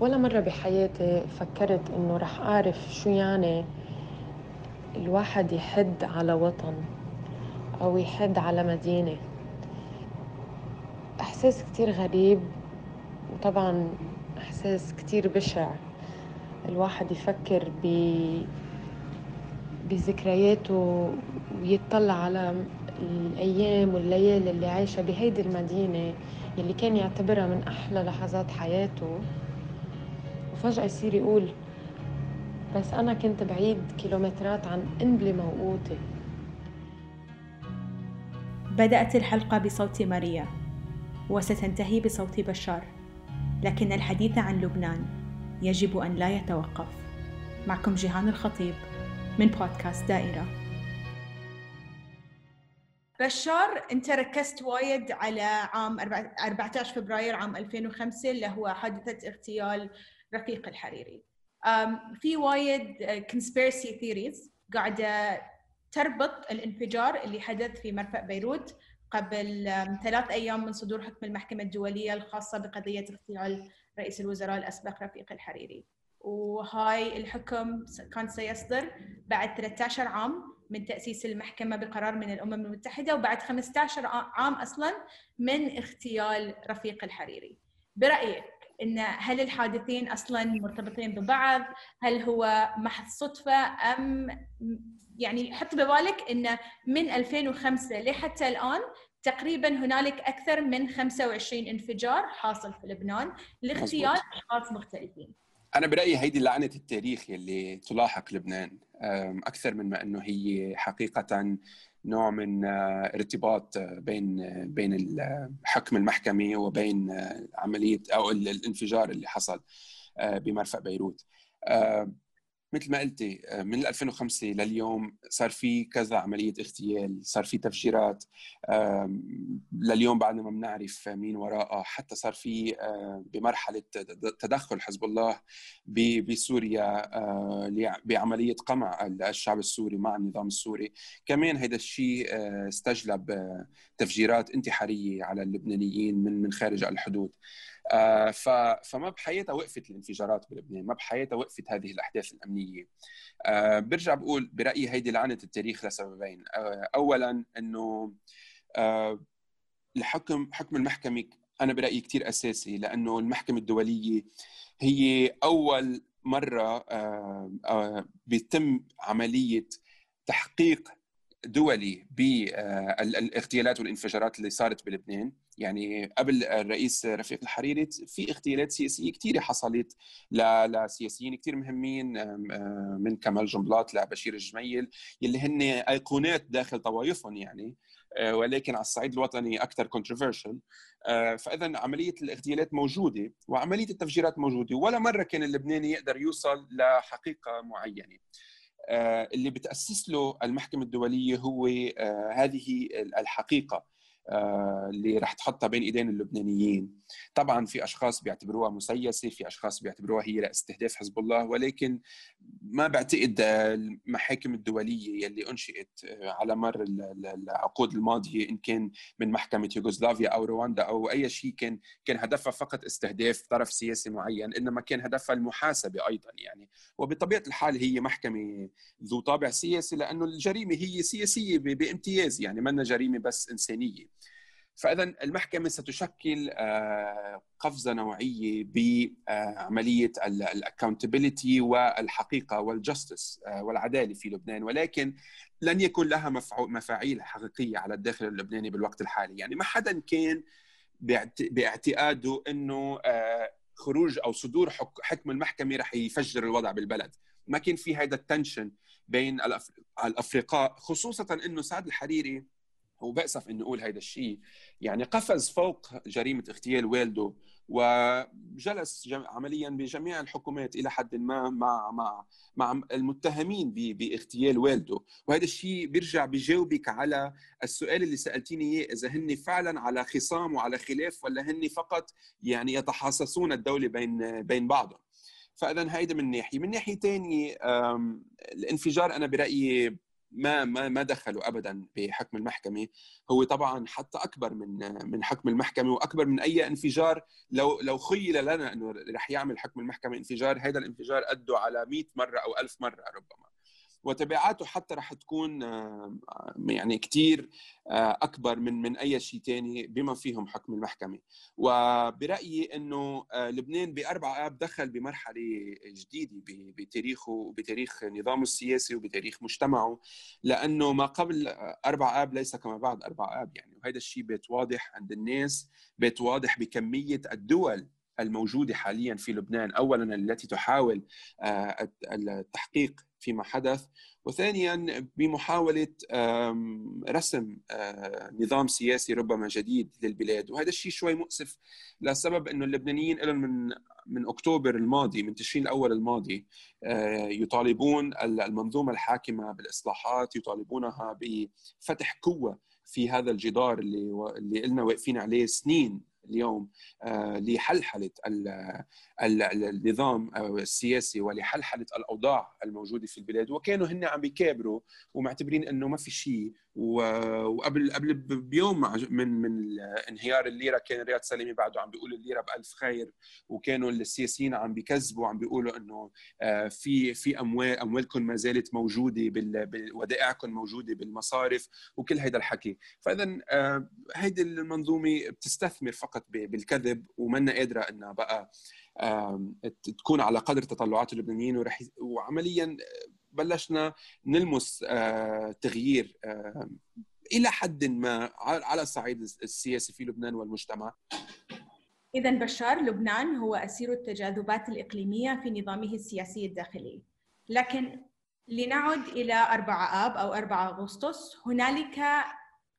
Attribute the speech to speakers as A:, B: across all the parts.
A: ولا مرة بحياتي فكرت إنه رح أعرف شو يعني الواحد يحد على وطن أو يحد على مدينة. إحساس كتير غريب وطبعا إحساس كتير بشع. الواحد يفكر ب بذكرياته ويطلع على الأيام والليالي اللي عايشة بهيدي المدينة يلي كان يعتبرها من أحلى لحظات حياته. وفجأة يصير يقول بس أنا كنت بعيد كيلومترات عن قنبلة موقوتة.
B: بدأت الحلقة بصوت ماريا وستنتهي بصوت بشار لكن الحديث عن لبنان يجب أن لا يتوقف. معكم جيهان الخطيب من بودكاست دائرة. بشار أنت ركزت وايد على عام 14 فبراير عام 2005 اللي هو حادثة اغتيال رفيق الحريري. في وايد conspiracy theories قاعدة تربط الانفجار اللي حدث في مرفأ بيروت قبل ثلاث أيام من صدور حكم المحكمة الدولية الخاصة بقضية اغتيال رئيس الوزراء الأسبق رفيق الحريري. وهاي الحكم كان سيصدر بعد 13 عام من تأسيس المحكمة بقرار من الأمم المتحدة وبعد 15 عام أصلا من اغتيال رفيق الحريري. برأيك إن هل الحادثين أصلا مرتبطين ببعض؟ هل هو محض صدفة أم يعني حط ببالك إن من 2005 لحتى الآن تقريبا هنالك أكثر من 25 انفجار حاصل في لبنان لاغتيال أشخاص مختلفين.
C: أنا برأيي هيدي لعنه التاريخ يلي تلاحق لبنان أكثر من ما إنه هي حقيقة نوع من آه، ارتباط آه، بين آه، بين الحكم المحكمي وبين عملية أو الانفجار اللي حصل بمرفأ بيروت. مثل ما قلتي آه، من 2005 لليوم صار في كذا عملية اغتيال صار في تفجيرات لليوم بعدنا ما بنعرف مين وراءها حتى صار في آه، بمرحلة تدخل حزب الله بسوريا آه، بعملية قمع الشعب السوري مع النظام السوري. كمان هذا الشيء استجلب تفجيرات انتحارية على اللبنانيين من من خارج الحدود. فما بحياتها وقفت الانفجارات بلبنان ما بحياتها وقفت هذه الأحداث الأمنية. آه، برجع بقول برأيي هيدي لعنة التاريخ لسببين. آه، اولا إنه الحكم حكم المحكمة أنا برأيي كثير أساسي لأنه المحكمة الدولية هي أول مرة بيتم عملية تحقيق دولي بالاغتيالات والانفجارات اللي صارت بلبنان. يعني قبل الرئيس رفيق الحريري في اغتيالات سياسية كثيره حصلت لسياسيين كثير مهمين من كمال جنبلاط لبشير الجميل يلي هن أيقونات داخل طوائفهم يعني آه، ولكن على الصعيد الوطني أكثر كونتروفيرشل آه، فاذا عملية الاغتيالات موجودة وعملية التفجيرات موجودة ولا مرة كان اللبناني يقدر يوصل لحقيقة معينة. آه، اللي بتأسس له المحكمة الدولية هو هذه الحقيقة. آه، اللي رح تحطها بين إيدين اللبنانيين. طبعا في أشخاص بيعتبروها مسيسة في أشخاص بيعتبروها هي لأستهداف حزب الله ولكن ما بعتقد المحاكم الدولية يلي أنشئت آه، على مر العقود الماضية إن كان من محكمة يوغوسلافيا أو رواندا أو أي شيء كان كان هدفها فقط استهداف طرف سياسي معين إنما كان هدفها المحاسبة أيضا يعني. وبطبيعة الحال هي محكمة ذو طابع سياسي لأنه الجريمة هي سياسية بامتياز يعني ما جريمة بس إنسانية. فاذا المحكمة ستشكل آه، قفزة نوعية بعملية ال accountability والحقيقة وال justice آه، والعدالة في لبنان. ولكن لن يكون لها مفاعيل حقيقية على الداخل اللبناني بالوقت الحالي. يعني ما حدا كان باعتقاده إنه آه، خروج أو صدور حكم المحكمة رح يفجر الوضع بالبلد. ما كان في هذا التنشن بين الأفرقاء خصوصا إنه سعد الحريري وبأسف إنه أقول هذا الشيء يعني قفز فوق جريمة اغتيال والده وجلس عمليا بجميع الحكومات إلى حد ما مع مع مع المتهمين باغتيال والده. وهذا الشيء بيرجع بيجاوبك على السؤال اللي سألتيني إياه إذا هن فعلا على خصام وعلى خلاف ولا هن فقط يعني يتحاصصون الدولة بين بين بعضهم. فاذا هيدا من ناحية. من ناحية ثانية الانفجار أنا برأيي ما ما ما دخلوا ابدا بحكم المحكمة. هو طبعا حتى أكبر من من حكم المحكمة وأكبر من أي انفجار. لو لو خيل لنا إنه رح يعمل حكم المحكمة انفجار هذا الانفجار قده على 100 مرة أو 1000 مرة ربما. وتبعاته حتى رح تكون يعني كثير أكبر من من أي شيء ثاني بما فيهم حكم المحكمة. وبرأيي إنه لبنان بأربع آب دخل بمرحلة جديدة بتاريخه وبتاريخ نظامه السياسي وبتاريخ مجتمعه لأنه ما قبل أربع آب ليس كما بعد أربع آب يعني. وهذا الشيء بيت واضح عند الناس بيت واضح بكمية الدول الموجودة حاليا في لبنان أولا التي تحاول التحقيق فيما حدث وثانيا بمحاولة رسم نظام سياسي ربما جديد للبلاد. وهذا الشيء شوي مؤسف لسبب أنه اللبنانيين لهم من من أكتوبر الماضي من تشرين الأول الماضي يطالبون المنظومة الحاكمة بالإصلاحات يطالبونها بفتح قوة في هذا الجدار اللي اللي قلنا واقفين عليه سنين. اليوم لحلحلة النظام السياسي ولحلحلة الأوضاع الموجودة في البلاد وكانوا هن عم بيكابروا ومعتبرين إنه ما في شيء. وقبل قبل بيوم من من انهيار الليرة كان رياض سليمي بعده عم بيقول الليرة بألف خير وكانوا السياسيين عم بيكذبوا عم بيقولوا إنه في في اموال أموالكم ما زالت موجودة ودائعكم موجودة بالمصارف وكل هذا الحكي. فاذا هيدي المنظومة بتستثمر فقط بالكذب ومنا قادرة إنها بقى تكون على قدر تطلعات اللبنانيين ورح وعمليا بلشنا نلمس تغيير إلى حد ما على الصعيد السياسي في لبنان والمجتمع.
B: اذا بشار لبنان هو أسير التجاذبات الإقليمية في نظامه السياسي الداخلي. لكن لنعد إلى 4 آب أو 4 أغسطس هنالك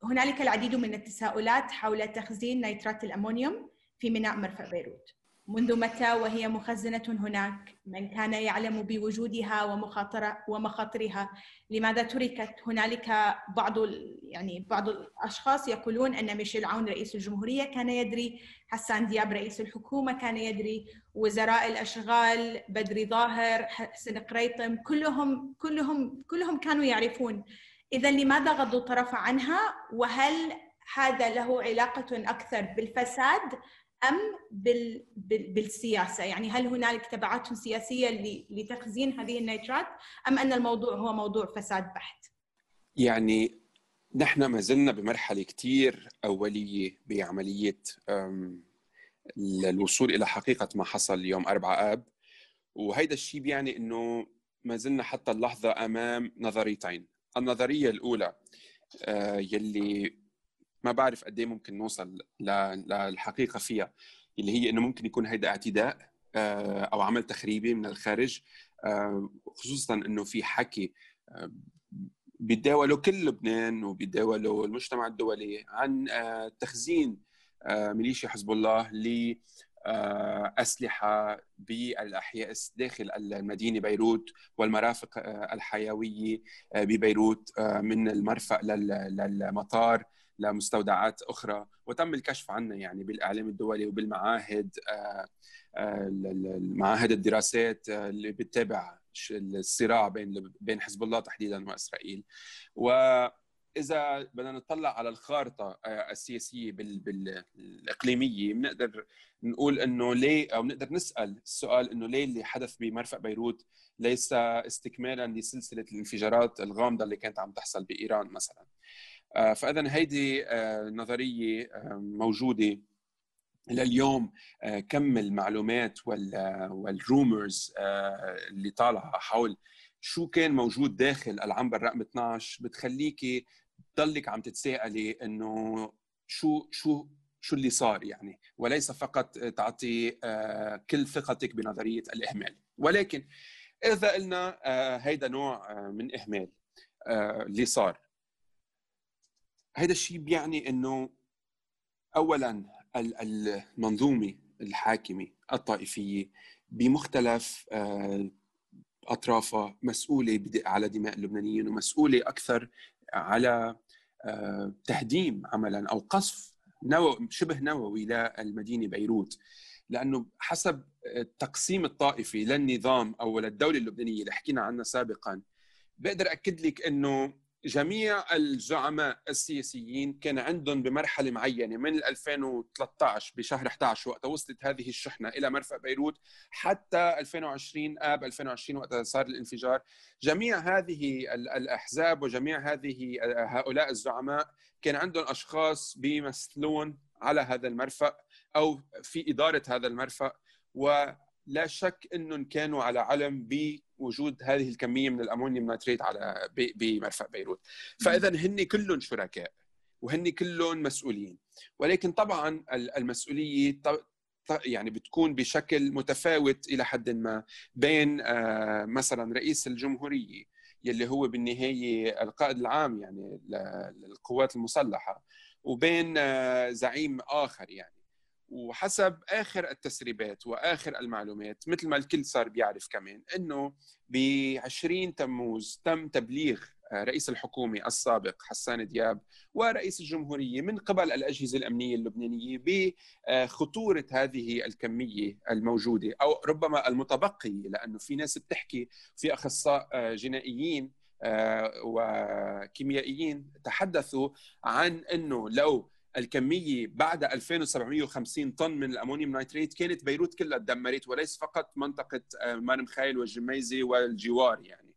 B: هنالك العديد من التساؤلات حول تخزين نيترات الأمونيوم في ميناء مرفأ بيروت. منذ متى وهي مخزنة هناك؟ من كان يعلم بوجودها ومخاطر ومخاطرها؟ لماذا تركت؟ هنالك بعض يعني بعض الأشخاص يقولون أن ميشيل عون رئيس الجمهورية كان يدري، حسان دياب رئيس الحكومة كان يدري، وزراء الأشغال بدري ظاهر، حسن قريطم، كلهم كلهم كلهم كانوا يعرفون. اذا لماذا غضوا الطرف عنها؟ وهل هذا له علاقة أكثر بالفساد أم بال... بال... بالسياسة؟ يعني هل هنالك تبعات سياسية. لتخزين هذه النيترات أم أن الموضوع هو موضوع فساد بحت؟
C: يعني نحن ما زلنا بمرحلة كثير أولية بعملية الوصول إلى حقيقة ما حصل يوم 4 آب. وهيدا الشيء بيعني إنه ما زلنا حتى اللحظة أمام نظريتين. النظرية الأولى يلي ما بعرف قد إيه ممكن نوصل للحقيقة فيها اللي هي إنه ممكن يكون هيدا اعتداء أو عمل تخريبي من الخارج خصوصا إنه في حكي بيتداولوا كل لبنان وبيتداولوا المجتمع الدولي عن تخزين ميليشيا حزب الله ل أسلحة بالأحياء داخل المدينة بيروت والمرافق الحيوية ببيروت من المرفأ للمطار. لمستودعات أخرى وتم الكشف عنها يعني بالإعلام الدولي وبالمعاهد معاهد الدراسات اللي بتتابع الصراع بين بين حزب الله تحديدا وإسرائيل. وإذا بدنا نطلع على الخارطة السياسية بالإقليمية بنقدر نقول إنه ليه أو نقدر نسأل السؤال إنه ليه اللي حدث بمرفأ بيروت ليس استكمالا لسلسلة الانفجارات الغامضة اللي كانت عم تحصل بإيران مثلا؟ فإذا هيدي نظرية موجودة لليوم كم المعلومات والرومرز اللي طالعة حول شو كان موجود داخل العنبر رقم 12 بتخليكي تضلك عم تتساءلي إنه شو شو شو اللي صار يعني. وليس فقط تعطي كل ثقتك بنظرية الإهمال. ولكن إذا قلنا هيدا نوع من إهمال اللي صار. هذا الشيء بيعني إنه اولا المنظومة الحاكمة الطائفية بمختلف أطرافها مسؤولة على دماء اللبنانيين ومسؤولة أكثر على تهديم عملا أو قصف نووي شبه نووي للمدينة بيروت. لأنه حسب التقسيم الطائفي للنظام أو للدولة اللبنانية اللي حكينا عنها سابقا بقدر أكد لك إنه جميع الزعماء السياسيين كان عندهم بمرحلة معينة من 2013 بشهر 11 وقت وصلت هذه الشحنة إلى مرفأ بيروت. حتى 2020 اب 2020 وقت صار الانفجار. جميع هذه الأحزاب وجميع هذه هؤلاء الزعماء كان عندهم أشخاص بيمثلون على هذا المرفأ أو في إدارة هذا المرفأ. ولا شك إنهم كانوا على علم بوجود هذه الكمية من الأمونيوم نيتريت على بمرفأ بيروت. فاذا هن كلهم شركاء وهن كلهم مسؤولين. ولكن طبعا المسؤولية يعني بتكون بشكل متفاوت إلى حد ما بين آه، مثلا رئيس الجمهورية يلي هو بالنهاية القائد العام يعني للقوات المسلحة وبين آه، زعيم آخر يعني. وحسب آخر التسريبات وآخر المعلومات مثل ما الكل صار بيعرف كمان إنه ب 20 تموز تم تبليغ آه، رئيس الحكومة السابق حسان دياب ورئيس الجمهورية من قبل الأجهزة الأمنية اللبنانية بخطورة هذه الكمية الموجودة أو ربما المتبقية لأنه في ناس بتحكي في أخصائيين آه، جنائيين آه، وكيميائيين تحدثوا عن أنه لو الكمية بعد 2750 طن من الأمونيوم نايتريت كانت بيروت كلها تدمرت وليس فقط منطقة مار خايل والجميزة والجوار يعني.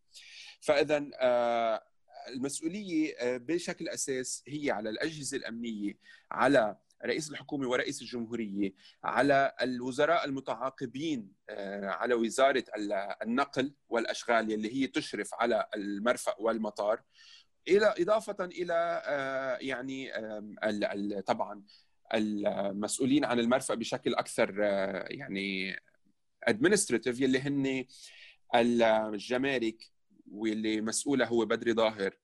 C: فاذا آه، المسؤولية آه، بشكل أساس هي على الأجهزة الأمنية على رئيس الحكومة ورئيس الجمهورية على الوزراء المتعاقبين آه، على وزارة النقل والأشغال اللي هي تشرف على المرفأ والمطار. إلى إضافة إلى يعني طبعا المسؤولين عن المرفأ بشكل أكثر يعني ادمنستريتيف يلي هن الجمارك واللي مسؤولة هو بدري ظاهر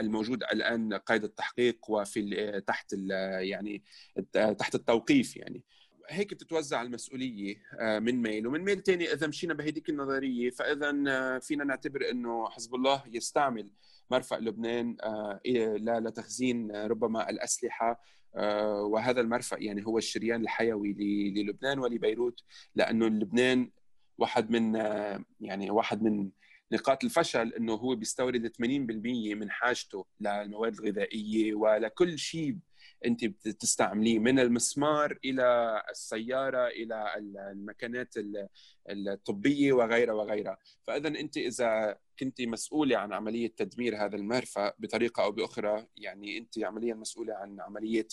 C: الموجود الآن قيد التحقيق وفي تحت يعني تحت التوقيف يعني. هيك بتتوزع المسؤولية آه، من ميل ومن ميل ثاني إذا مشينا بهديك النظرية فإذا آه، فينا نعتبر إنه حزب الله يستعمل مرفأ لبنان آه، لتخزين ربما الأسلحة وهذا المرفأ يعني هو الشريان الحيوي للبنان ولبيروت لأنه لبنان واحد من يعني واحد من نقاط الفشل إنه هو بيستورد 80% من حاجته للمواد الغذائية ولكل شيء أنت بتستعمليه من المسمار إلى السيارة إلى المكانات الطبية وغيرها وغيرها. فاذا أنت إذا كنت مسؤولة عن عملية تدمير هذا المرفأ بطريقه أو بأخرى يعني أنت عمليا مسؤولة عن عملية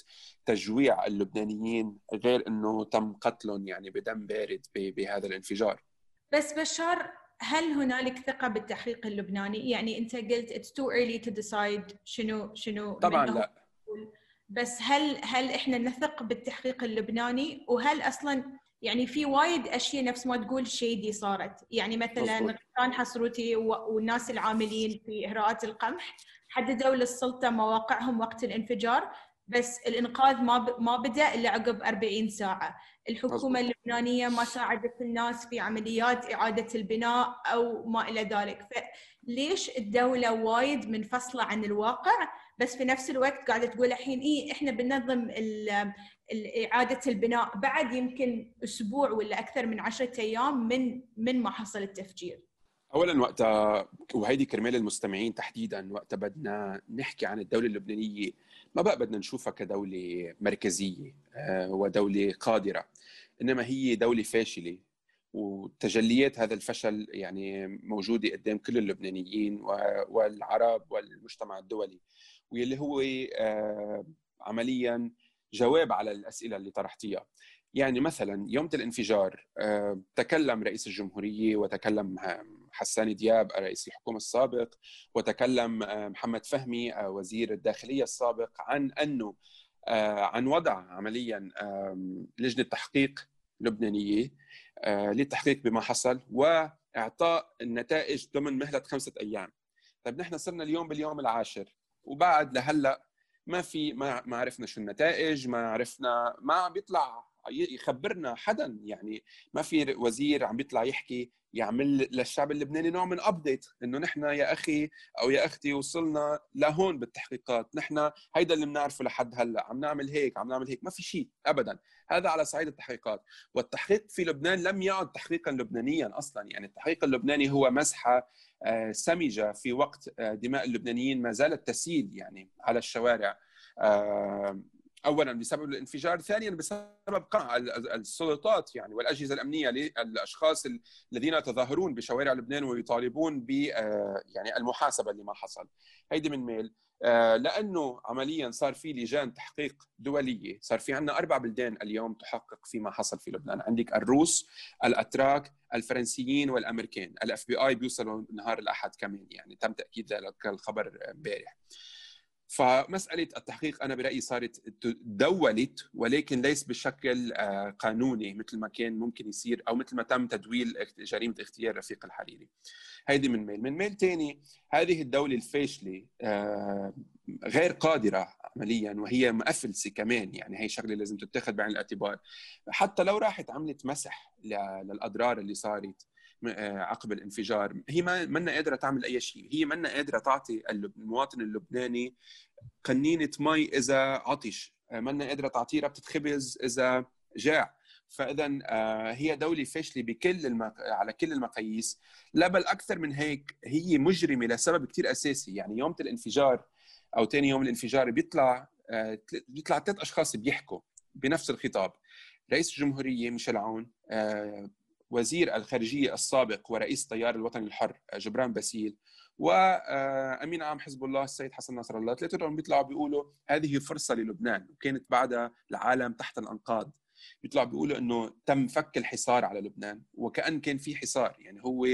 C: تجويع اللبنانيين غير إنه تم قتلهم يعني بدم بارد بهذا الانفجار.
B: بس بشار هل هنالك ثقة بالتحقيق اللبناني؟ يعني أنت قلت it's too early to decide شنو شنو
C: طبعا لا.
B: بس هل هل إحنا نثق بالتحقيق اللبناني؟ وهل أصلا يعني في وايد أشياء نفس ما تقول شيدي صارت. يعني مثلا غسان حصروتي والناس العاملين في إهراءات القمح حددوا للسلطه مواقعهم وقت الانفجار بس الإنقاذ ما ما بدأ إلا عقب 40 ساعة. الحكومة. اللبنانية ما ساعدت الناس في عمليات إعادة البناء أو ما إلى ذلك. فليش الدولة وايد منفصلة عن الواقع بس في نفس الوقت قاعدة تقول الحين اي إحنا بننظم إعادة البناء بعد يمكن أسبوع ولا أكثر من عشرة أيام من من ما حصل التفجير.
C: اولا وقتها وهيدي كرمال المستمعين تحديدا وقتها بدنا نحكي عن الدولة اللبنانية ما بقى بدنا نشوفها كدولة مركزية آه، ودولة قادرة إنما هي دولة فاشلة. وتجليات هذا الفشل يعني موجودة قدام كل اللبنانيين والعرب والمجتمع الدولي. واللي هو آه، عمليا جواب على الأسئلة اللي طرحتيها. يعني مثلا يوم الانفجار آه، تكلم رئيس الجمهورية وتكلم حسان دياب رئيس الحكومة السابق وتكلم آه، محمد فهمي وزير الداخلية السابق عن أنه عن وضع عمليا لجنة تحقيق لبنانية للتحقيق بما حصل وإعطاء النتائج ضمن مهلة خمسة أيام. طيب نحن صرنا اليوم باليوم العاشر وبعد لهلأ ما في ما ما عرفنا شو النتائج ما عرفنا ما عم بيطلع يخبرنا حدا. يعني ما في وزير عم بيطلع يحكي يعمل للشعب اللبناني نوع من ابديت إنه نحن يا أخي أو يا أختي وصلنا لهون بالتحقيقات. نحن هيدا اللي بنعرفه لحد هلأ. عم نعمل هيك عم نعمل هيك. ما في شيء ابدا. هذا على صعيد التحقيقات. والتحقيق في لبنان لم يعد تحقيقا لبنانيا أصلا. يعني التحقيق اللبناني هو مسحة آه، سمجة في وقت آه، دماء اللبنانيين ما زالت تسيل يعني على الشوارع. آه، اولا بسبب الانفجار ثانيا بسبب قمع السلطات يعني والأجهزة الأمنية للأشخاص الذين يتظاهرون بشوارع لبنان ويطالبون ب يعني المحاسبة لما حصل. هيدي من ميل. لأنه عمليا صار في لجان تحقيق دولية. صار في عندنا أربع بلدان اليوم تحقق فيما حصل في لبنان. عندك الروس الأتراك الفرنسيين والأمريكان. ال FBI بيوصلوا نهار الأحد كمان يعني تم تأكيد ذلك الخبر امبارح. فمسألة التحقيق أنا برأيي صارت دولت ولكن ليس بشكل آه، قانوني مثل ما كان ممكن يصير أو مثل ما تم تدويل جريمة اغتيال رفيق الحريري. هيدي من ميل. من ميل ثاني هذه الدولة الفاشلة آه، غير قادرة عمليا وهي مفلسة كمان يعني هي شغلة لازم تتاخذ بعين الاعتبار. حتى لو راحت عملت مسح للأضرار اللي صارت عقب الانفجار. هي ما منا قادرة تعمل أي شيء. هي منا قادرة تعطي المواطن اللبناني قنينة مي إذا عطش. آه، منا قادرة تعطيه ربطة خبز إذا جاع. فاذا آه، هي دولة فاشلة بكل المق... على كل المقاييس. لا بل أكثر من هيك هي مجرمة لسبب كثير أساسي. يعني يوم الانفجار أو ثاني يوم الانفجار بيطلع بيطلع ثلاث أشخاص بيحكوا بنفس الخطاب. رئيس الجمهورية ميشيل عون وزير الخارجية السابق ورئيس التيار الوطني الحر جبران باسيل وامين عام حزب الله السيد حسن نصر الله. ثلاثتهم بيطلعوا بيقولوا هذه فرصة للبنان. وكانت بعدها العالم تحت الأنقاض بيطلعوا بيقولوا إنه تم فك الحصار على لبنان. وكأن كان في حصار. يعني هو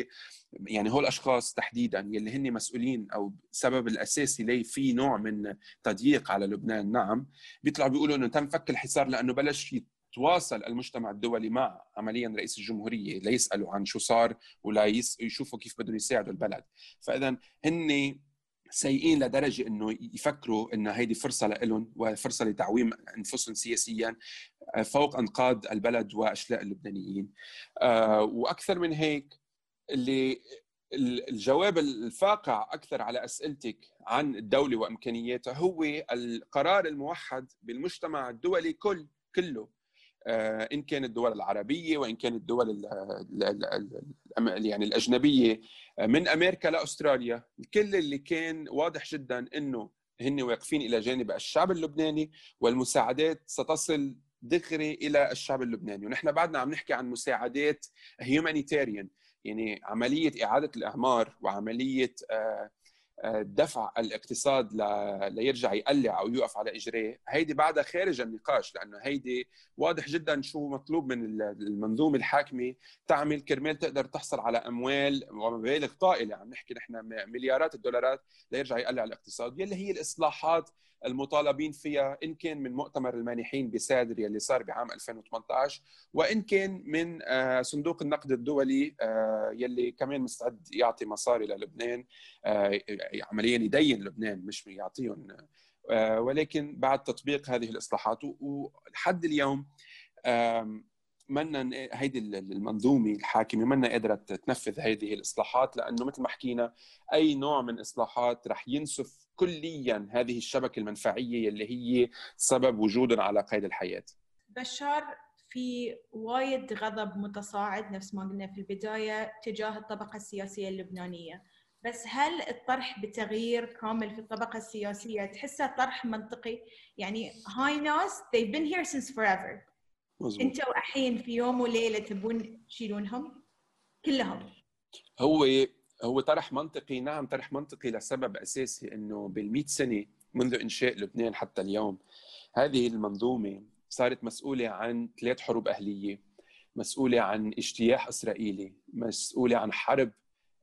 C: يعني هو الأشخاص تحديدا يلي هن مسؤولين أو السبب الأساسي ليه في نوع من تضييق على لبنان. نعم بيطلعوا بيقولوا إنه تم فك الحصار لأنه بلش تواصل المجتمع الدولي مع عمليا رئيس الجمهورية ليسألوا عن شو صار ولا يشوفوا كيف بدهم يساعدوا البلد. فاذا هن سيئين لدرجة إنه يفكروا إنه هيدي فرصة لهم وفرصة لتعويم أنفسهم سياسيا آه، فوق أنقاض البلد وأشلاء اللبنانيين. آه، وأكثر من هيك اللي الجواب الفاقع أكثر على أسئلتك عن الدولة وإمكانياتها هو القرار الموحد بالمجتمع الدولي كل كله. إن كانت الدول العربية وإن كانت الدول يعني الأجنبية. آه، من أمريكا لأستراليا. الكل اللي كان واضح جدا إنه هن واقفين إلى جانب الشعب اللبناني والمساعدات ستصل دغري إلى الشعب اللبناني. ونحن بعدنا عم نحكي عن مساعدات هيومانيتاريان يعني عملية إعادة الإعمار وعملية آه دفع الاقتصاد ليرجع يقلع أو يوقف على إجريه. هيدي بعدها خارج النقاش لأنه هيدي واضح جدا شو مطلوب من المنظومة الحاكمة تعمل. كرمال تقدر تحصل على أموال ومبالغ طائلة. عم نحكي نحن مليارات الدولارات ليرجع يقلع الاقتصاد. يلي هي الإصلاحات المطالبين فيها إن كان من مؤتمر المانحين بسادر يلي صار بعام 2018 وإن كان من آه، صندوق النقد الدولي آه، يلي كمان مستعد يعطي مصاري للبنان آه، عمليا يدين لبنان مش يعطيهم ولكن بعد تطبيق هذه الإصلاحات ولحد اليوم منا هيدي المنظومة الحاكمة منا قادرة تنفذ هذه الإصلاحات لأنه مثل ما حكينا أي نوع من إصلاحات رح ينسف كليا هذه الشبكة المنفعية اللي هي سبب وجودنا على قيد الحياة.
B: بشار في وايد غضب متصاعد نفس ما قلنا في البداية تجاه الطبقة السياسية اللبنانية. بس هل الطرح بتغيير كامل في الطبقة السياسية تحسه طرح منطقي؟ يعني هاي ناس they've been here since forever مزبوط. أنتوا الحين في يوم وليلة تبون تشيلونهم كلهم
C: هو هو طرح منطقي نعم طرح منطقي لسبب أساسي إنه بال سنة منذ إنشاء لبنان حتى اليوم هذه المنظومة صارت مسؤولة عن ثلاث حروب أهلية مسؤولة عن اجتياح إسرائيلي مسؤولة عن حرب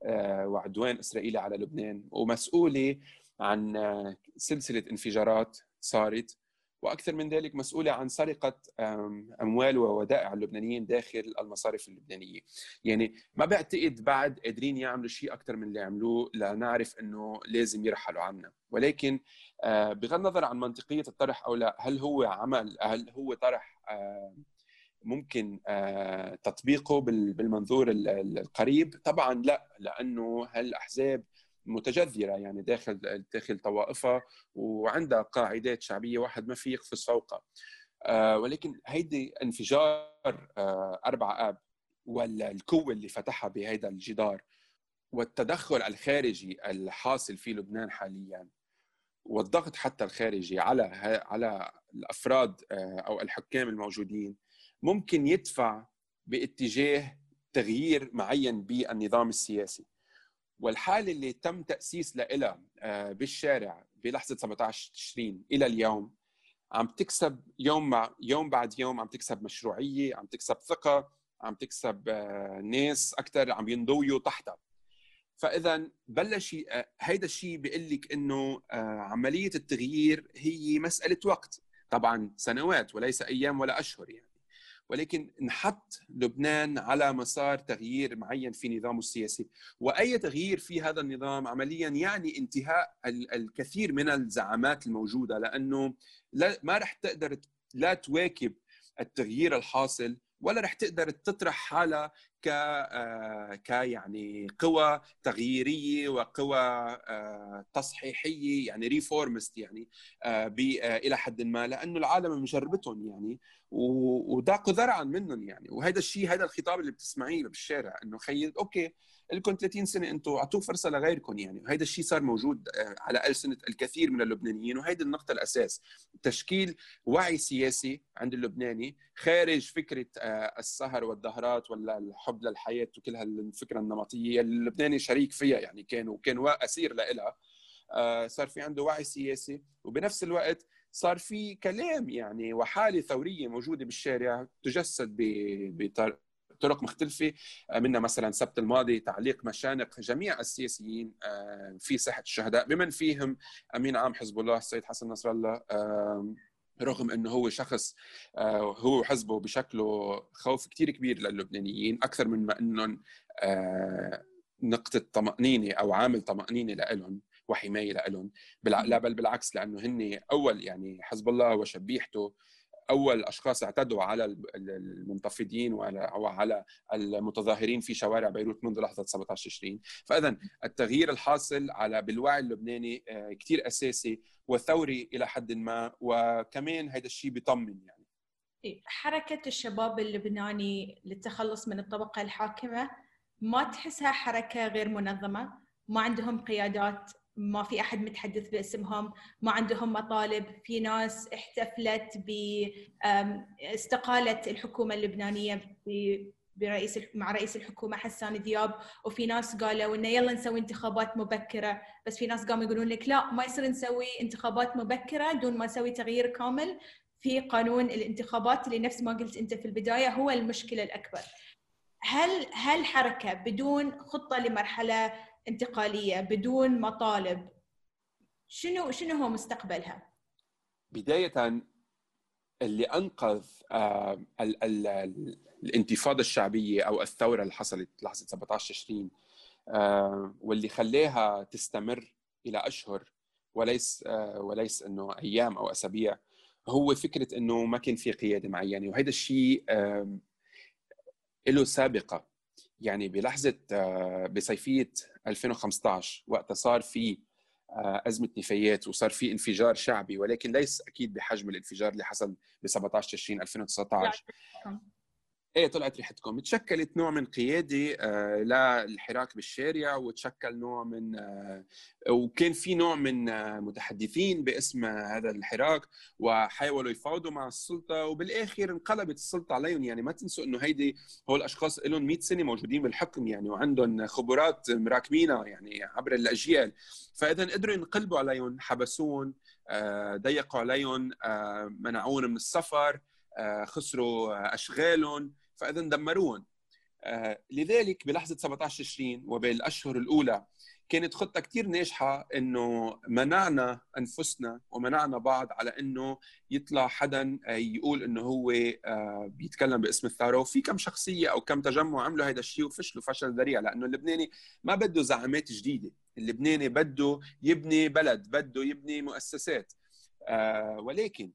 C: آه، وعدوان إسرائيلي على لبنان ومسؤولة عن آه، سلسلة انفجارات صارت وأكثر من ذلك مسؤولة عن سرقة أموال وودائع اللبنانيين داخل المصارف اللبنانية. يعني ما بعتقد بعد قادرين يعملوا شيء أكثر من اللي عملوه لنعرف إنه لازم يرحلوا عنا. ولكن آه، بغض النظر عن منطقية الطرح أو لا هل هو عمل هل هو طرح ممكن آه، تطبيقه بالمنظور القريب؟ طبعا لا لأنه هالأحزاب متجذرة يعني داخل داخل طوائفها وعندها قاعدات شعبية واحد ما في يقفز فوقها. آه، ولكن هيدي انفجار أربعة آب والقوه اللي فتحها بهذا الجدار والتدخل الخارجي الحاصل في لبنان حاليا والضغط حتى الخارجي على على الأفراد آه، أو الحكام الموجودين ممكن يدفع باتجاه تغيير معين بالنظام السياسي. والحالة اللي تم تأسيس لها آه، بالشارع بلحظة 17 تشرين إلى اليوم عم تكسب يوم مع يوم بعد يوم عم تكسب مشروعية عم تكسب ثقة عم تكسب آه، ناس أكثر عم ينضويوا تحتها. فاذا بلش آه، هيدا الشيء بيقول لك إنه عملية التغيير هي مسألة وقت. طبعا سنوات وليس أيام ولا أشهر يعني. ولكن نحط لبنان على مسار تغيير معين في نظامه السياسي. وأي تغيير في هذا النظام عمليا يعني انتهاء الكثير من الزعامات الموجودة لأنه ما رح تقدر لا تواكب التغيير الحاصل ولا رح تقدر تطرح حالها ك آه، ك يعني قوى تغييرية وقوى آه، تصحيحية يعني reformist يعني آه، إلى حد ما لأنه العالم مجربتهم يعني وضاقوا ذرعا منهم يعني. وهذا الشيء هذا الخطاب اللي بتسمعيه بالشارع إنه خيي okay إلكم 30 سنة أنتم اعطوه فرصة لغيركم يعني. وهذا الشيء صار موجود على السنة الكثير من اللبنانيين. وهيدي النقطة الأساس. تشكيل وعي سياسي عند اللبناني خارج فكرة السهر والدهرات ولا الحب للحياة وكل هالفكرة النمطية اللبناني شريك فيها يعني. كان وكان أسير لها آه، صار في عنده وعي سياسي. وبنفس الوقت صار في كلام يعني وحالة ثورية موجودة بالشارع تجسد بطرق مختلفة. آه، منها مثلا السبت الماضي تعليق مشانق جميع السياسيين آه، في ساحه الشهداء. بمن فيهم أمين عام حزب الله السيد حسن نصر الله رغم إنه هو شخص آه، هو وحزبه بشكله خوف كثير كبير للبنانيين أكثر من ما إنهم نقطة طمأنينة أو عامل طمأنينة لهم وحماية لهم لا بل بالعكس لأنه هن أول يعني حزب الله وشبيحته أول اشخاص اعتدوا على المنتفضين وعلى المتظاهرين في شوارع بيروت منذ لحظة 17 تشرين فاذا التغيير الحاصل على بالوعي اللبناني آه، كثير أساسي وثوري إلى حد ما وكمان هذا الشيء بيطمن يعني.
B: إيه، حركة الشباب اللبناني للتخلص من الطبقة الحاكمة ما تحسها حركة غير منظمة؟ ما عندهم قيادات ما في أحد متحدث باسمهم ما عندهم مطالب. في ناس احتفلت باستقاله الحكومة اللبنانية برئيس مع رئيس الحكومة حسان دياب. وفي ناس قالوا إنه يلا نسوي انتخابات مبكرة. بس في ناس قاموا يقولون لك لا ما يصير نسوي انتخابات مبكرة دون ما نسوي تغيير كامل في قانون الانتخابات اللي نفس ما قلت أنت في البداية هو المشكلة الأكبر. هل هل حركة بدون خطة لمرحلة انتقالية بدون مطالب. شنو شنو هو مستقبلها؟
C: بداية اللي أنقذ آه، الانتفاضة الشعبية أو الثورة اللي حصلت لحظة 17 تشرين آه، واللي خلاها تستمر إلى أشهر وليس آه، وليس إنه أيام أو أسابيع. هو فكرة إنه ما كان في قيادة معينة وهذا الشيء له سابقة. يعني بلحظة بصيفية 2015 وقتها صار في آه، أزمة نفايات وصار في انفجار شعبي ولكن ليس أكيد بحجم الانفجار اللي حصل ب 17 تشرين 2019 إيه طلعت ريحتكم. تشكلت نوع من قياده آه للحراك بالشارع وتشكل نوع من آه وكان في نوع من آه متحدثين باسم هذا الحراك وحاولوا يفاوضوا مع السلطة وبالآخر انقلبت السلطة عليهم. يعني ما تنسوا إنه هيدي هول الأشخاص لهم 100 سنة موجودين بالحكم يعني وعندهم خبرات مراكمينها يعني عبر الأجيال. فاذا قدروا ينقلبوا عليهم حبسوهم آه، ضيقوا عليهم منعوهم من السفر خسروا أشغالهم. فاذا دمروهم آه، لذلك بلحظة 17 تشرين وبالأشهر الأولى كانت خطة كثير ناجحة إنه منعنا أنفسنا ومنعنا بعض على إنه يطلع حدا آه، يقول إنه هو بيتكلم باسم الثوره وفي كم شخصية أو كم تجمع عملوا هذا الشيء وفشلوا فشل ذريع لأنه اللبناني ما بده زعامات جديدة. اللبناني بده يبني بلد بده يبني مؤسسات. ولكن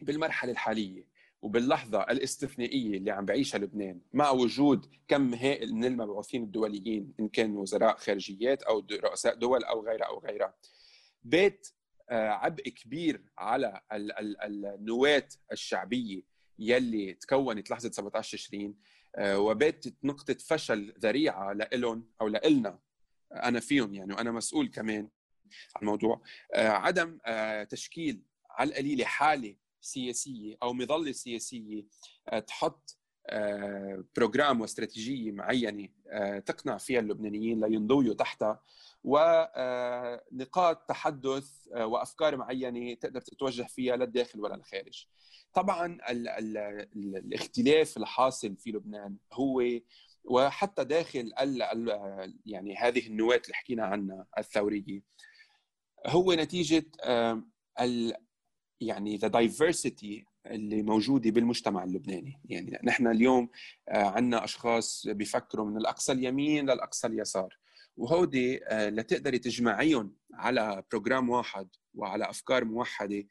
C: بالمرحلة الحالية وباللحظة الاستثنائية اللي عم بعيشها لبنان مع وجود كم هائل من المبعوثين الدوليين إن كان وزراء خارجيات أو رؤساء دول أو غيرها أو غيرها. بيت آه، عبء كبير على النواة الشعبية يلي تكونت لحظة 17 تشرين آه، وباتت نقطة فشل ذريعة لإلهم أو لإلنا. أنا فيهم يعني وأنا مسؤول كمان عن الموضوع. آه، عدم تشكيل على القليلة حالة سياسية أو مظلة سياسية آه، تحط بروجرام آه، واستراتيجية معينة آه، تقنع فيها اللبنانيين لينضويوا تحتها ونقاط تحدث وأفكار معينة تقدر تتوجه فيها للداخل ولا الخارج. طبعا ال ال الاختلاف الحاصل في لبنان هو وحتى داخل ال يعني هذه النواة اللي حكينا عنها الثورية هو نتيجة يعني the diversity اللي موجودة بالمجتمع اللبناني. يعني نحن اليوم آه، عندنا أشخاص بيفكروا من الأقصى اليمين للأقصى اليسار. وهودي آه، لتقدري تجمعيهم على program واحد وعلى أفكار موحدة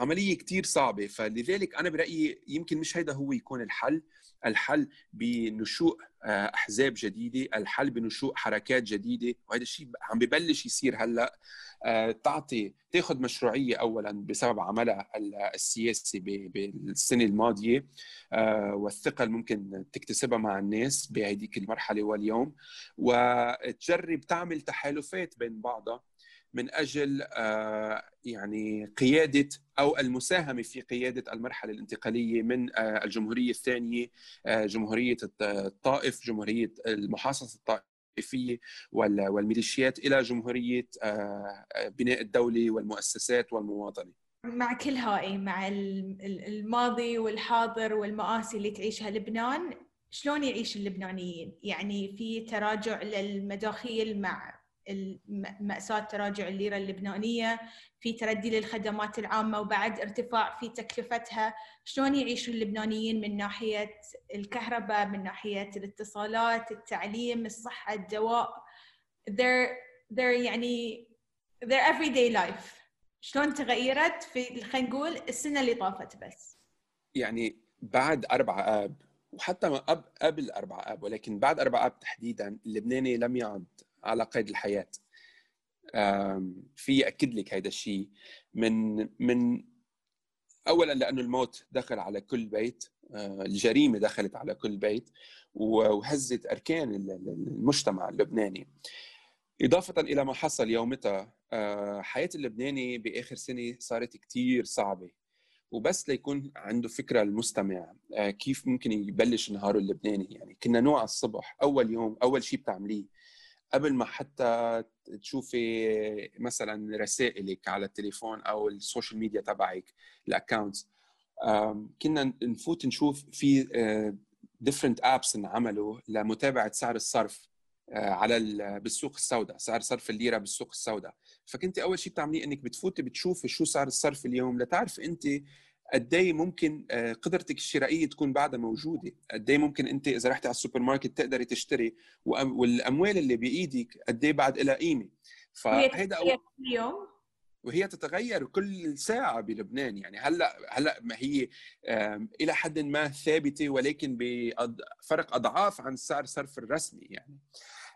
C: عملية كثير صعبة. فلذلك أنا برأيي يمكن مش هيدا هو يكون الحل. الحل بنشوء آه، أحزاب جديدة الحل بنشوء حركات جديدة وهذا الشيء عم ببلش يصير هلأ. آه، تعطي تاخذ مشروعية اولا بسبب عملها السياسي بالسنة الماضية آه، والثقه اللي ممكن تكتسبها مع الناس بهذيك المرحلة واليوم وتجرب تعمل تحالفات بين بعضها. من أجل آه، يعني قيادة أو المساهمة في قيادة المرحلة الانتقالية من الجمهورية الثانية جمهورية الطائف جمهورية المحاصصة الطائف الطائفيه والميليشيات إلى جمهورية آه، بناء الدولة والمؤسسات والمواطنة.
B: مع كل هاي مع الماضي والحاضر والمآسي اللي تعيشها لبنان شلون يعيش اللبنانيين؟ يعني في تراجع للمداخيل مع مأساة تراجع الليرة اللبنانية في تردي للخدمات العامة وبعد ارتفاع في تكلفتها. شلون يعيشوا اللبنانيين من ناحية الكهرباء من ناحية الاتصالات التعليم الصحة الدواء؟ Their, their يعني their everyday life. شلون تغيرت في خلينا نقول السنة اللي طافت بس؟
C: يعني بعد أربعة آب وحتى قبل أربعة آب ولكن بعد أربعة آب تحديدا اللبناني لم يعد على قيد الحياة. في اكد لك هذا الشيء من من اولا لأنه الموت دخل على كل بيت آه، الجريمة دخلت على كل بيت وهزت أركان المجتمع اللبناني. إضافة إلى ما حصل يومتها آه، حياة اللبناني بآخر سنة صارت كثير صعبة. وبس ليكون عنده فكرة المستمع آه، كيف ممكن يبلش نهاره اللبناني. يعني كنا نوع الصبح أول يوم أول شيء بتعمليه قبل ما حتى تشوفي مثلا رسائلك على التليفون أو ال social media تبعك ال accounts كنا نفوت نشوف في different آه، apps انعملوا لمتابعة سعر الصرف آه، على بالسوق السوداء سعر صرف الليرة بالسوق السوداء. فكنت أول شيء بتعمليه إنك بتفوتي بتشوفي شو سعر الصرف اليوم لتعرف انت قد إيه ممكن آه، قدرتك الشرائية تكون بعدها موجودة؟ قد إيه ممكن أنت إذا رحتي على السوبر ماركت تقدري تشتري؟ والأموال اللي بإيدك قد إيه بعد لها قيمة؟
B: فهيدا كل يوم؟
C: وهي تتغير كل ساعة بلبنان. يعني هلأ هلأ ما هي إلى حد ما ثابتة ولكن بفرق أضعاف عن سعر الصرف الرسمي يعني.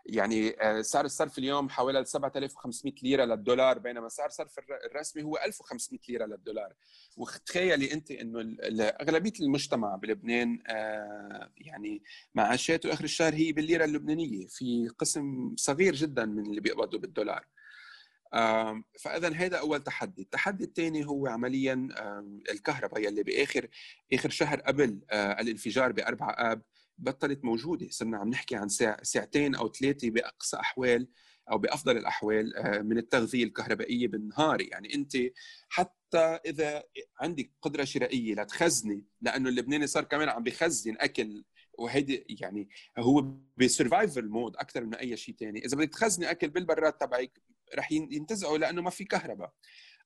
C: يعني آه، سعر الصرف اليوم حوالي 7500 ليرة للدولار بينما سعر الصرف الرسمي هو 1500 ليرة للدولار. وتخيلي أنت إنه أغلبية المجتمع بلبنان آه، يعني معاشاته آخر الشهر هي بالليرة اللبنانية في قسم صغير جدا من اللي بيقبضوا بالدولار. فاذا هذا أول تحدي، التحدي الثاني هو عمليا الكهرباء يلي بآخر آخر شهر قبل آه، الانفجار باربعة آب بطلت موجودة. صرنا عم نحكي عن ساعة ساعتين أو ثلاثة بأقصى أحوال أو بأفضل الأحوال آه، من التغذية الكهربائية بالنهار. يعني أنت حتى إذا عندك قدرة شرائية لتخزني لأنه اللبناني صار كمان عم بخزن أكل وهيدي يعني هو ب survival mode أكثر من أي شيء ثاني إذا بدك تخزني أكل بالبراد تبعك رح ينتزع لأنه ما في كهرباء.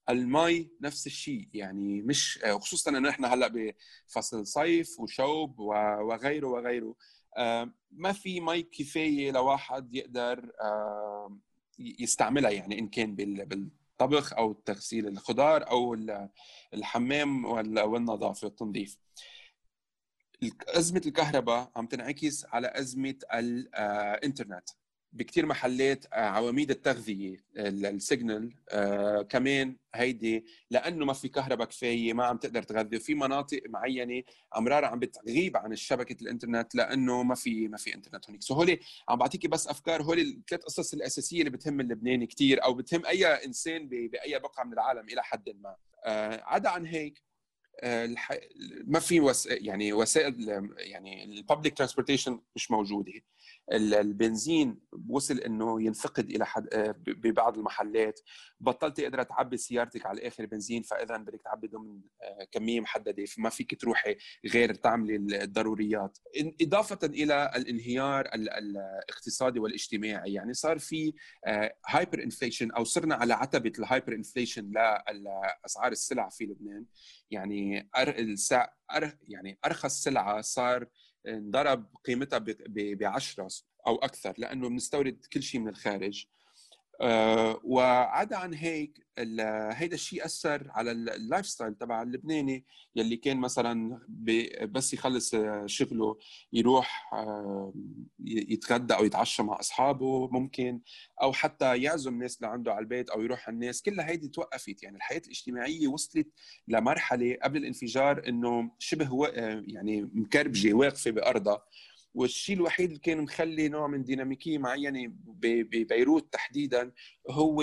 C: المي نفس الشيء يعني مش خصوصا إنه إحنا هلأ بفصل صيف وشوب وغيره وغيره. آه، ما في مي كفاية لواحد يقدر آه، يستعملها يعني إن كان بالطبخ أو تغسيل الخضار أو الحمام والنظافة والتنظيف. أزمة الكهرباء عم تنعكس على أزمة الانترنت بكثير محلات آه، عواميد التغذية ال signal آه كمان هيدي لأنه ما في كهرباء كفاية ما عم تقدر تغذي وفي مناطق معينة امرار عم بتغيب عن شبكه الإنترنت لأنه ما في ما في إنترنت هونيك. so هولي عم بعطيكي بس أفكار هولي الثلاث قصص الأساسية اللي بتهم اللبناني كثير أو بتهم أي إنسان بأي بقعة من العالم إلى حد ما. آه عدا عن هيك آه، الح... ما في وس... يعني وسائل يعني الببليك ترانسبورتيشن مش موجودة. البنزين وصل إنه ينفقد إلى حد آه، ببعض المحلات. بطلتي قادره تعبي سيارتك على الآخر بنزين فاذا بدك تعبي ضمن آه، كمية محددة. فما فيك تروحي غير تعملي الضروريات. إضافة إلى الانهيار الاقتصادي والاجتماعي. يعني صار في hyperinflation أو صرنا على عتبة ال hyperinflation لاسعار السلع في لبنان. يعني السع... يعني أرخص سلعة صار انضرب قيمتها ب 10 أو أكثر لأنه بنستورد كل شيء من الخارج. آه، وعدا عن هيك هيدا الشيء أثر على ال lifestyle تبع اللبناني يلي كان مثلا بس يخلص شغله يروح آه، يتغدى أو يتعشى مع أصحابه ممكن أو حتى يعزم ناس لعنده على البيت أو يروح على الناس. كلها هيدي توقفت. يعني الحياة الاجتماعية وصلت لمرحلة قبل الانفجار إنه شبه يعني مكربجة واقفة بأرضها. والشيء الوحيد اللي كان مخلي نوع من ديناميكية معينة ببيروت تحديدا هو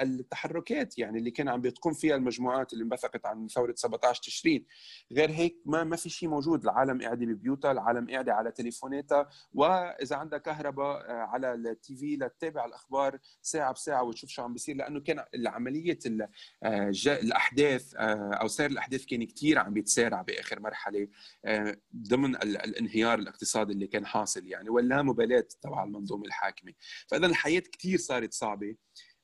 C: التحركات يعني اللي كان عم بتقوم فيها المجموعات اللي انبثقت عن ثورة 17 تشرين. غير هيك ما ما في شيء موجود. العالم قاعدة ببيوتها العالم قاعدة على تليفوناتها. وإذا عندها كهرباء آه، على التي في لتتابع الأخبار ساعة بساعة وتشوف شو عم بيصير. لأنه كان عمليه آه، الأحداث آه، أو سير الأحداث كان كثير عم بيتسارع بآخر مرحلة ضمن الانهيار الاقتصادي اللي كان حاصل يعني واللامبالاة تبع المنظومة الحاكمة. فاذا الحياة كثير صارت صعبة.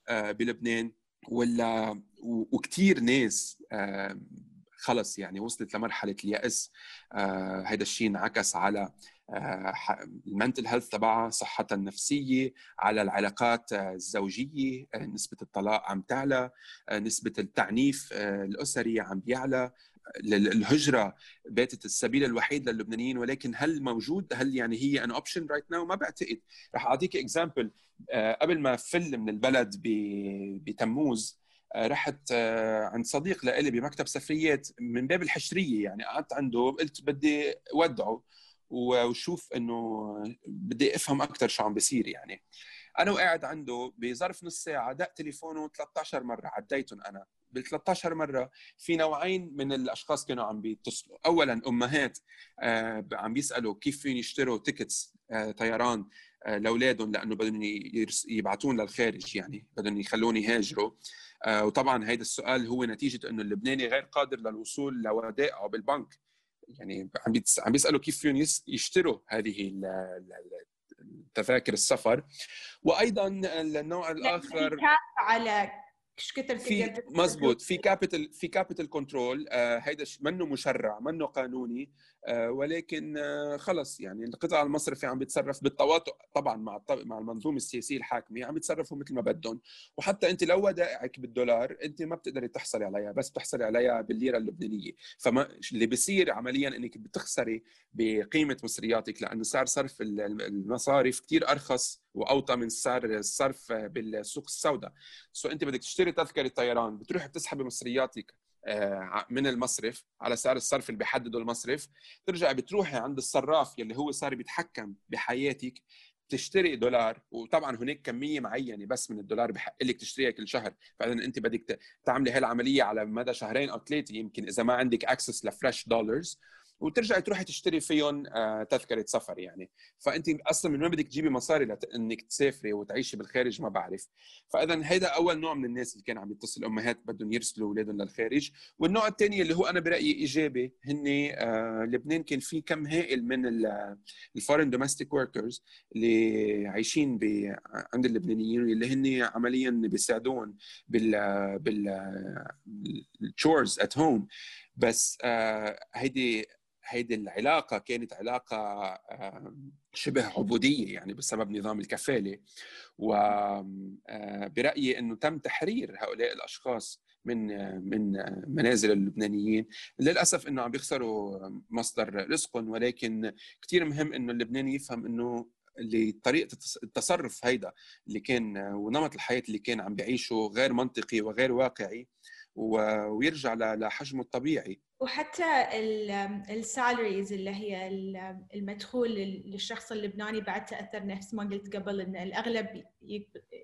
C: آه، بلبنان. ولا وكثير ناس آه، خلص يعني وصلت لمرحلة اليأس آه، هذا الشيء انعكس على ال mental health تبعها صحتها النفسية على العلاقات الزوجية نسبة الطلاق عم تعلى نسبة التعنيف الأسري عم بيعلى الهجره باتت السبيل الوحيد للبنانيين ولكن هل موجود؟ هل يعني هي an option right now ما بعتقد. رح أعطيك اكزامبل آه، قبل ما فل من البلد بتموز آه، رحت آه، عند صديق لإلي بمكتب سفريات من باب الحشرية. يعني قعدت عنده قلت بدي ودعه وشوف إنه بدي أفهم أكثر شو عم بيصير يعني. أنا وقاعد عنده بظرف نص ساعة دق تليفونه 13 مرة عديتهم أنا. بال 13 مرة في نوعين من الأشخاص كانوا عم بيتصلوا. اولا أمهات آه عم بيسالوا كيف فين يشتروا تيكتس آه طيران آه لأولادهم لأنه بدهم يبعثون للخارج يعني بدهم يخلون يهاجروا. وطبعا هذا السؤال هو نتيجة إنه اللبناني غير قادر للوصول لودائعه بالبنك. يعني عم عم بيسألوا كيف فيهم يشتروا هذه تذاكر السفر. وأيضا النوع الآخر
B: على إيش كثر
C: في مزبوط في capital في capital control هيدا منه مشرع منه قانوني آه ولكن آه خلص يعني القطاع المصرفي عم بيتصرف بالتواطؤ طبعا مع مع المنظومة السياسية الحاكمة عم بيتصرفوا مثل ما بدهم. وحتى أنت لو ودائعك بالدولار أنت ما بتقدري تحصلي عليها بس بتحصلي عليها بالليرة اللبنانية. فما اللي بيصير عمليا إنك بتخسري بقيمة مصرياتك لأنه سعر صرف المصارف كثير أرخص وأوطى من سعر الصرف بالسوق السوداء. so أنت بدك تشتري تذكرة طيران بتروح بتسحبي مصرياتك آه، من المصرف على سعر الصرف اللي بيحدده المصرف. ترجعي بتروحي عند الصراف يلي هو صار بيتحكم بحياتك تشتري دولار. وطبعا هناك كمية معينة بس من الدولار بحق لك تشتريها كل شهر. فاذا أنت بدك تعملي هاي العملية على مدى شهرين أو ثلاثة يمكن إذا ما عندك access ل fresh dollars وترجعي تروحي تشتري فيهم آه، تذكرة سفر يعني. فانت أصلا من وين بدك تجيبي مصاري لانك تسافري وتعيشي بالخارج؟ ما بعرف. فاذا هيدا أول نوع من الناس اللي كان عم يتصل أمهات بدهم يرسلوا أولادهم للخارج. والنوع الثاني اللي هو أنا برأيي إيجابي هن آه، لبنان كان في كم هائل من ال foreign domestic workers اللي عايشين عند اللبنانيين اللي هن عمليا بيساعدون بال بال ال chores at home بس آه، هيدي هيدي العلاقة كانت علاقة شبه عبودية يعني بسبب نظام الكفالة. وبرأيي أنه تم تحرير هؤلاء الأشخاص من من منازل اللبنانيين. للأسف إنه عم بيخسروا مصدر رزقهم ولكن كثير مهم إنه اللبناني يفهم إنه اللي طريقه التصرف هيدا اللي كان ونمط الحياة اللي كان عم بيعيشه غير منطقي وغير واقعي ويرجع لحجمه الطبيعي.
B: وحتى ال salaries اللي هي المدخول للشخص اللبناني بعد تأثر نفس ما قلت قبل إن الأغلب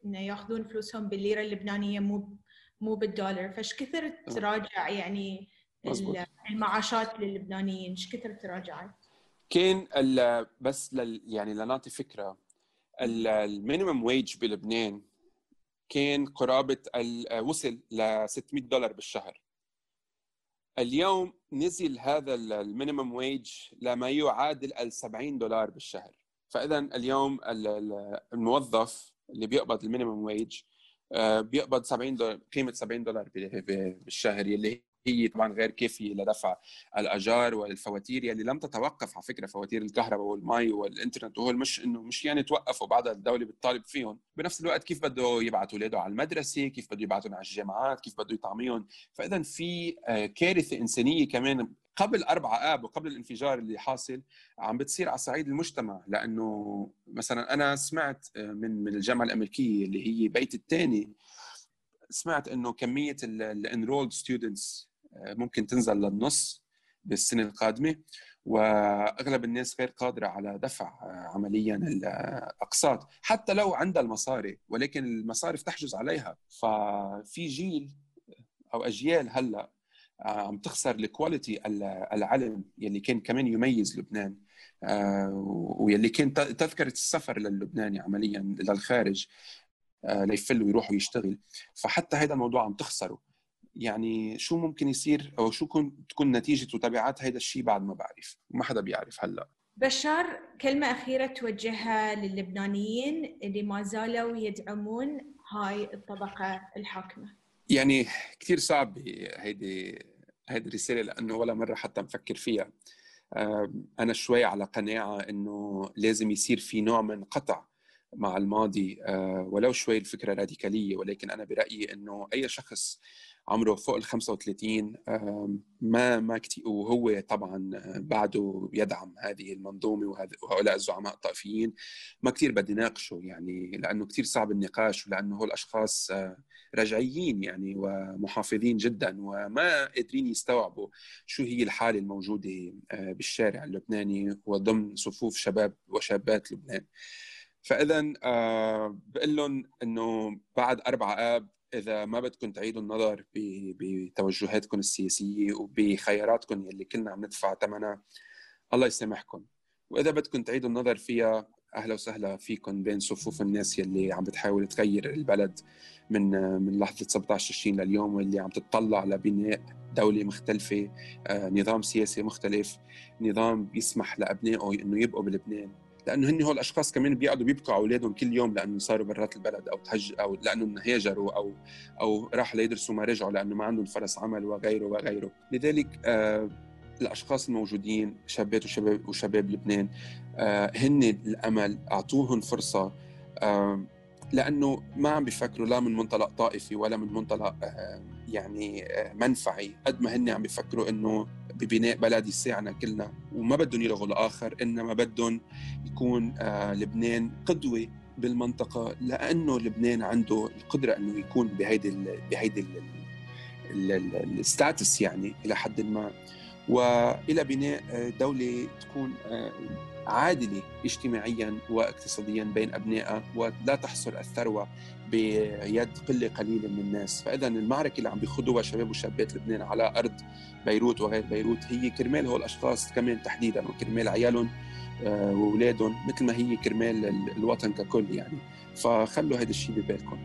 B: إنه ياخذون فلوسهم بالليرة اللبنانية مو مو بالدولار. فايش كثر تراجع يعني مزبوط. المعاشات للبنانيين؟ إيش كثر تراجعت؟
C: كان بس لل يعني لنعطي فكرة. ال minimum wage بلبنان كان قرابة وصل ل 600 دولار بالشهر. اليوم نزل هذا ال minimum wage لما يعادل ال 70 دولار بالشهر. فاذا اليوم الموظف اللي بيقبض ال minimum wage آه، بيقبض 70 دولار قيمة 70 دولار بالشهر يلي هي طبعا غير كافيه لدفع الأجار والفواتير يلي لم تتوقف على فكرة فواتير الكهرباء والمي والإنترنت وهو مش إنه مش يعني توقفوا بعدها الدولة بتطالب فيهم. بنفس الوقت كيف بده يبعث أولاده على المدرسة؟ كيف بده يبعثهم على الجامعات؟ كيف بده يطعميهم؟ فاذا في آه، كارثة إنسانية كمان قبل أربعة آب وقبل الانفجار اللي حاصل عم بتصير على صعيد المجتمع. لأنه مثلا أنا سمعت آه، من من الجامعة الأمريكية اللي هي بيتي الثاني سمعت إنه كمية ال enrolled students ممكن تنزل للنص بالسنه القادمة وأغلب الناس غير قادرة على دفع عمليا الأقساط حتى لو عندها المصاري ولكن المصارف تحجز عليها. ففي جيل أو أجيال هلأ عم تخسر ال quality العلم يلي كان كمان يميز لبنان ويلي كان تذكرة السفر للبناني عمليا للخارج ليفل ويروح ويشتغل. فحتى هذا الموضوع عم تخسره. يعني شو ممكن يصير أو شو تكون نتيجة وتبعات هذا الشيء بعد ما بعرف. ما حدا بيعرف هلأ.
B: بشار كلمة أخيرة توجهها للبنانيين اللي ما زالوا يدعمون هاي الطبقة الحاكمة.
C: يعني كثير صعب هيدي هيدي الرسالة لأنه ولا مرة حتى مفكر فيها. أنا شوي على قناعة أنه لازم يصير في نوع من قطع مع الماضي. آه، ولو شوي الفكرة راديكالية ولكن أنا برأيي أنه أي شخص عمره فوق ال 35 ما ما كتير وهو طبعا بعده يدعم هذه المنظومة وهؤلاء الزعماء الطائفيين. ما كثير بدي ناقشه يعني لأنه كثير صعب النقاش ولأنه هو الأشخاص آه، رجعيين يعني ومحافظين جدا وما قادرين يستوعبوا شو هي الحالة الموجودة آه، بالشارع اللبناني وضمن صفوف شباب وشابات لبنان. فاذا آه، بقول لهم إنه بعد أربعة آب إذا ما بدكم تعيدوا النظر بتوجهاتكم السياسية وبخياراتكم يلي كلنا عم ندفع ثمنها الله يسامحكم. وإذا بدكم تعيدوا النظر فيها أهلا وسهلا فيكم بين صفوف الناس يلي عم بتحاول تغير البلد من من لحظة 17 تشرين لليوم واللي عم تتطلع لبناء دولة مختلفة آه، نظام سياسي مختلف نظام بيسمح لأبنائه إنه يبقوا بلبنان. لأنه هن هول الاشخاص كمان بيقعدوا بيبكوا أولادهم كل يوم لأنه صاروا برات البلد أو تهج أو لأنه هاجروا أو أو راحوا ليدرسوا ما رجعوا لأنه ما عندهم فرص عمل وغيره وغيره. لذلك آه الأشخاص الموجودين شابات وشباب وشباب لبنان آه هن الأمل أعطوهم فرصة آه لأنه ما عم بيفكروا لا من منطلق طائفي ولا من منطلق آه يعني آه منفعي قد ما هن عم بيفكروا إنه ببناء بلد يساعنا كلنا. وما بدهم يلغوا الآخر إنما بدهم يكون آه لبنان قدوة بالمنطقة لأنه لبنان عنده القدرة إنه يكون بهيدي بهيدي ال status يعني إلى حد ما. وإلى بناء دولة تكون عادلة اجتماعيا واقتصاديا بين ابنائها ولا تحصر الثروة بيد قلة قليلة من الناس، فاذا المعركة اللي عم بيخوضوها شباب وشابات لبنان على أرض بيروت وغير بيروت هي كرمال هول الأشخاص كمان تحديدا وكرمال عيالهم آه، وأولادهم مثل ما هي كرمال الوطن ككل يعني، فخلوا هذا الشيء ببالكم.